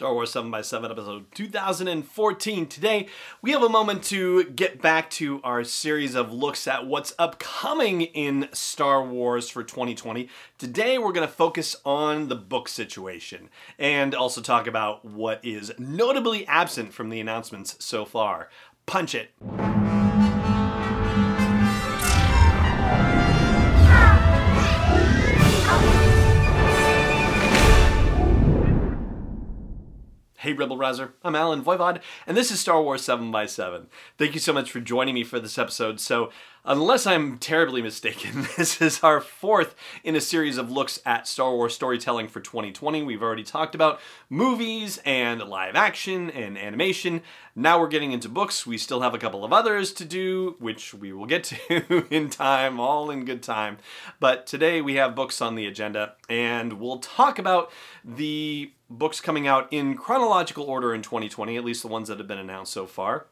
Star Wars 7x7 episode 2014. Today, we have a moment to get back to our series of looks at what's upcoming in Star Wars for 2020. Today, we're going to focus on the book situation and also talk about what is notably absent from the announcements so far. Punch it. Hey Rebel Rouser, I'm Allen Voivod, and this is Star Wars 7x7. Thank you so much for joining me for this episode. So, unless I'm terribly mistaken, this is our fourth in a series of looks at Star Wars storytelling for 2020. We've already talked about movies and live action and animation. Now we're getting into books. We still have a couple of others to do, which we will get to in time, all in good time. But today we have books on the agenda, and we'll talk about the books coming out in chronological order in 2020, at least the ones that have been announced so far.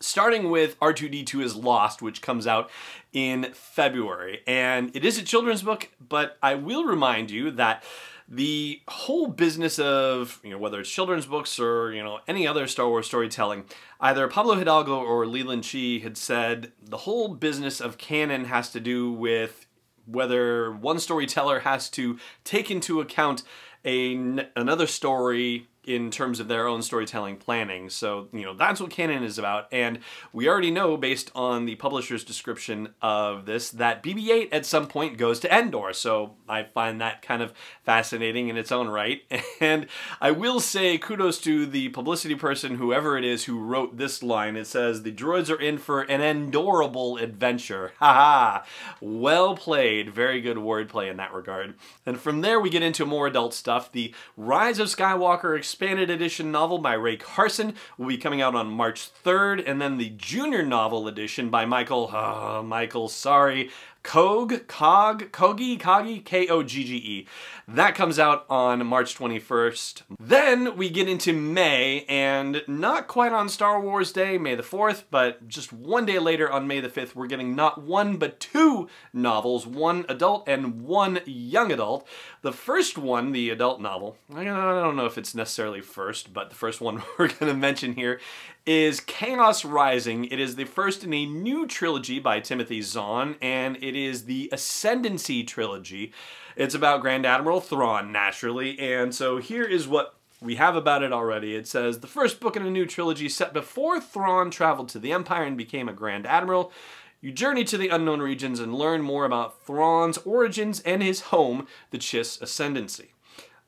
Starting with R2D2 is Lost, which comes out in February. And it is a children's book, but I will remind you that the whole business of you know whether it's children's books or you know any other Star Wars storytelling, either Pablo Hidalgo or Leland Chee had said the whole business of canon has to do with whether one storyteller has to take into account a, another story in terms of their own storytelling planning. So, you know, that's what canon is about. And we already know, based on the publisher's description of this, that BB 8 at some point goes to Endor. So I find that kind of fascinating in its own right. And I will say kudos to the publicity person, whoever it is, who wrote this line. It says, The droids are in for an endorable adventure. Haha. well played. Very good wordplay in that regard. And from there, we get into more adult stuff. The Rise of Skywalker expanded edition novel by Rae Carson will be coming out on March 3rd, and then the junior novel edition by Michael, Michael, sorry, Kog, Cog, Kogi, Kogi, K O G G E. That comes out on March 21st. Then we get into May, and not quite on Star Wars Day, May the 4th, but just one day later on May the 5th, we're getting not one but two novels, one adult and one young adult. The first one, the adult novel, I don't know if it's necessarily first, but the first one we're going to mention here is Chaos Rising. It is the first in a new trilogy by Timothy Zahn, and it is the Ascendancy trilogy. It's about Grand Admiral Thrawn, naturally, and so here is what we have about it already. It says the first book in a new trilogy set before Thrawn traveled to the Empire and became a Grand Admiral. You journey to the unknown regions and learn more about Thrawn's origins and his home, the Chiss Ascendancy.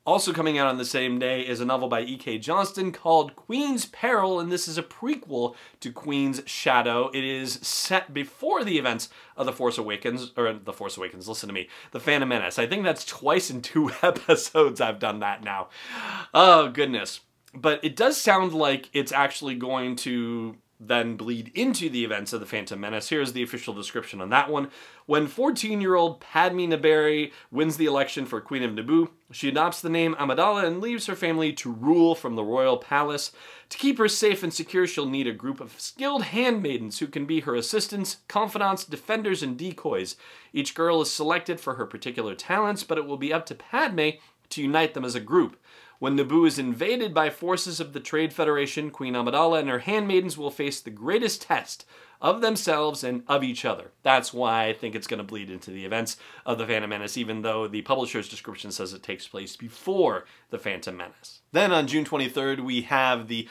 Also coming out on the same day is a novel by E.K. Johnston called Queen's Peril, and this is a prequel to Queen's Shadow. It is set before the events of The Force Awakens, or The Force Awakens, listen to me, The Phantom Menace. I think that's twice in two episodes I've done that now. Oh, goodness. But it does sound like it's actually going to then bleed into the events of the Phantom Menace. Here's the official description on that one. When 14-year-old Padme Naberrie wins the election for Queen of Naboo, she adopts the name Amidala and leaves her family to rule from the royal palace. To keep her safe and secure, she'll need a group of skilled handmaidens who can be her assistants, confidants, defenders, and decoys. Each girl is selected for her particular talents, but it will be up to Padme to unite them as a group. When Naboo is invaded by forces of the Trade Federation, Queen Amidala and her handmaidens will face the greatest test of themselves and of each other. That's why I think it's going to bleed into the events of The Phantom Menace, even though the publisher's description says it takes place before The Phantom Menace. Then on June 23rd, we have the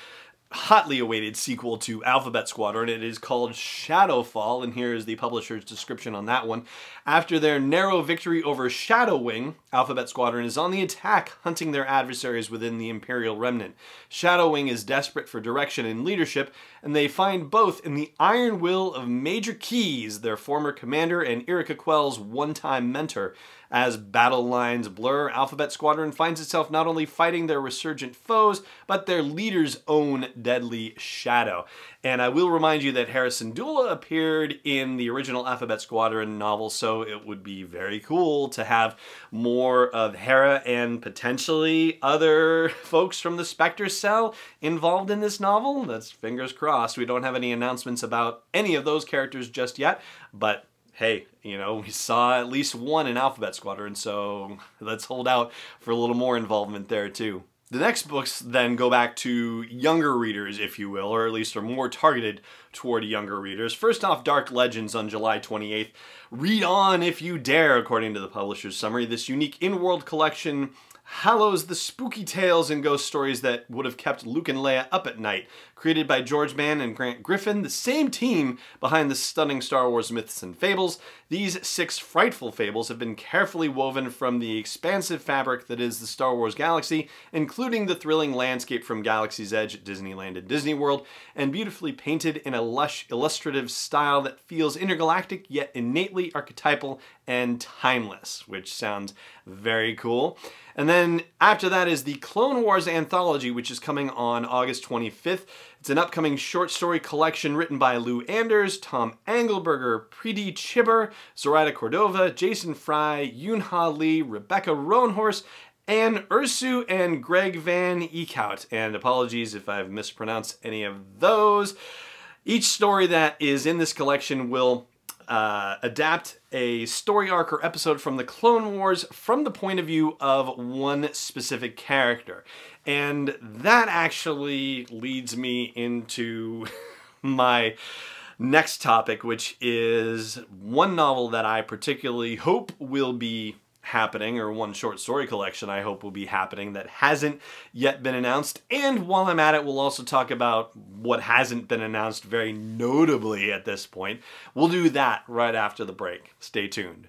hotly awaited sequel to Alphabet Squadron. It is called Shadowfall, and here is the publisher's description on that one. After their narrow victory over Shadow Wing, Alphabet Squadron is on the attack, hunting their adversaries within the Imperial Remnant. Shadowwing is desperate for direction and leadership, and they find both in the iron will of Major Keize, their former commander, and Yrica Quell's one-time mentor. As battle lines blur, Alphabet Squadron finds itself not only fighting their resurgent foes, but their leader's own deadly shadow. And I will remind you that Hera Syndulla appeared in the original Alphabet Squadron novel, so it would be very cool to have more of Hera and potentially other folks from the Spectre Cell involved in this novel. That's fingers crossed. We don't have any announcements about any of those characters just yet, but hey, you know, we saw at least one in Alphabet Squadron, so let's hold out for a little more involvement there too. The next books then go back to younger readers, if you will, or at least are more targeted toward younger readers. First off, Dark Legends on July 28th. Read on if you dare, according to the publisher's summary. This unique in world collection hallows the spooky tales and ghost stories that would have kept Luke and Leia up at night. Created by George Mann and Grant Griffin, the same team behind the stunning Star Wars myths and fables, these six frightful fables have been carefully woven from the expansive fabric that is the Star Wars galaxy, including the thrilling landscape from Galaxy's Edge at Disneyland and Disney World, and beautifully painted in a lush, illustrative style that feels intergalactic yet innately archetypal and timeless, which sounds very cool. And then after that is the Clone Wars anthology, which is coming on August 25th. It's an upcoming short story collection written by Lou Anders, Tom Angleberger, Preeti Chhibber, Zoraida Cordova, Jason Fry, Yoon Lee, Rebecca Roanhorse, Anne Ursu, and Greg Van Eekhout. And apologies if I've mispronounced any of those. Each story that is in this collection will uh, adapt a story arc or episode from the Clone Wars from the point of view of one specific character. And that actually leads me into my next topic, which is one novel that I particularly hope will be happening, or one short story collection I hope will be happening that hasn't yet been announced. And while I'm at it, we'll also talk about what hasn't been announced very notably at this point. We'll do that right after the break. Stay tuned.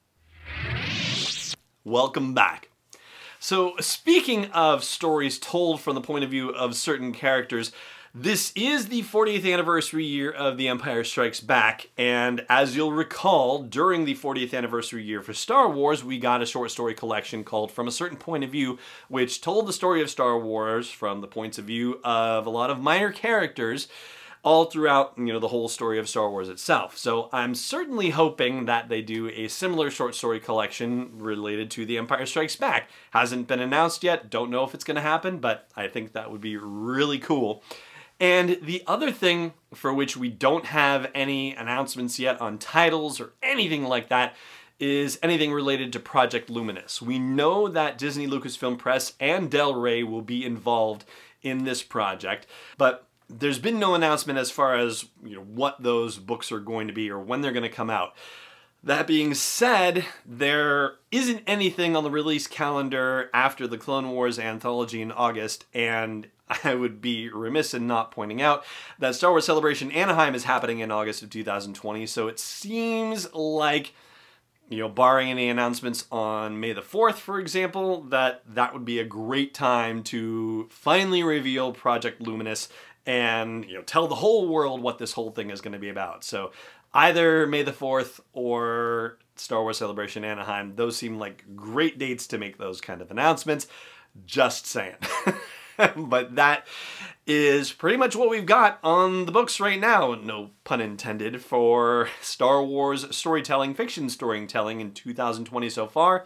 Welcome back. So, speaking of stories told from the point of view of certain characters, this is the 40th anniversary year of The Empire Strikes Back, and as you'll recall, during the 40th anniversary year for Star Wars, we got a short story collection called From a Certain Point of View, which told the story of Star Wars from the points of view of a lot of minor characters all throughout you know the whole story of Star Wars itself. So I'm certainly hoping that they do a similar short story collection related to The Empire Strikes Back. Hasn't been announced yet. Don't know if it's going to happen, but I think that would be really cool. And the other thing for which we don't have any announcements yet on titles or anything like that is anything related to Project Luminous. We know that Disney Lucasfilm Press and Del Rey will be involved in this project, but there's been no announcement as far as you know what those books are going to be or when they're going to come out. That being said, there isn't anything on the release calendar after the Clone Wars anthology in August, and I would be remiss in not pointing out that Star Wars Celebration Anaheim is happening in August of 2020, so it seems like you know, barring any announcements on May the 4th, for example, that that would be a great time to finally reveal Project Luminous and you know tell the whole world what this whole thing is going to be about. So either May the 4th or Star Wars Celebration Anaheim, those seem like great dates to make those kind of announcements. Just saying. but that is pretty much what we've got on the books right now, no pun intended, for Star Wars storytelling, fiction storytelling in 2020 so far.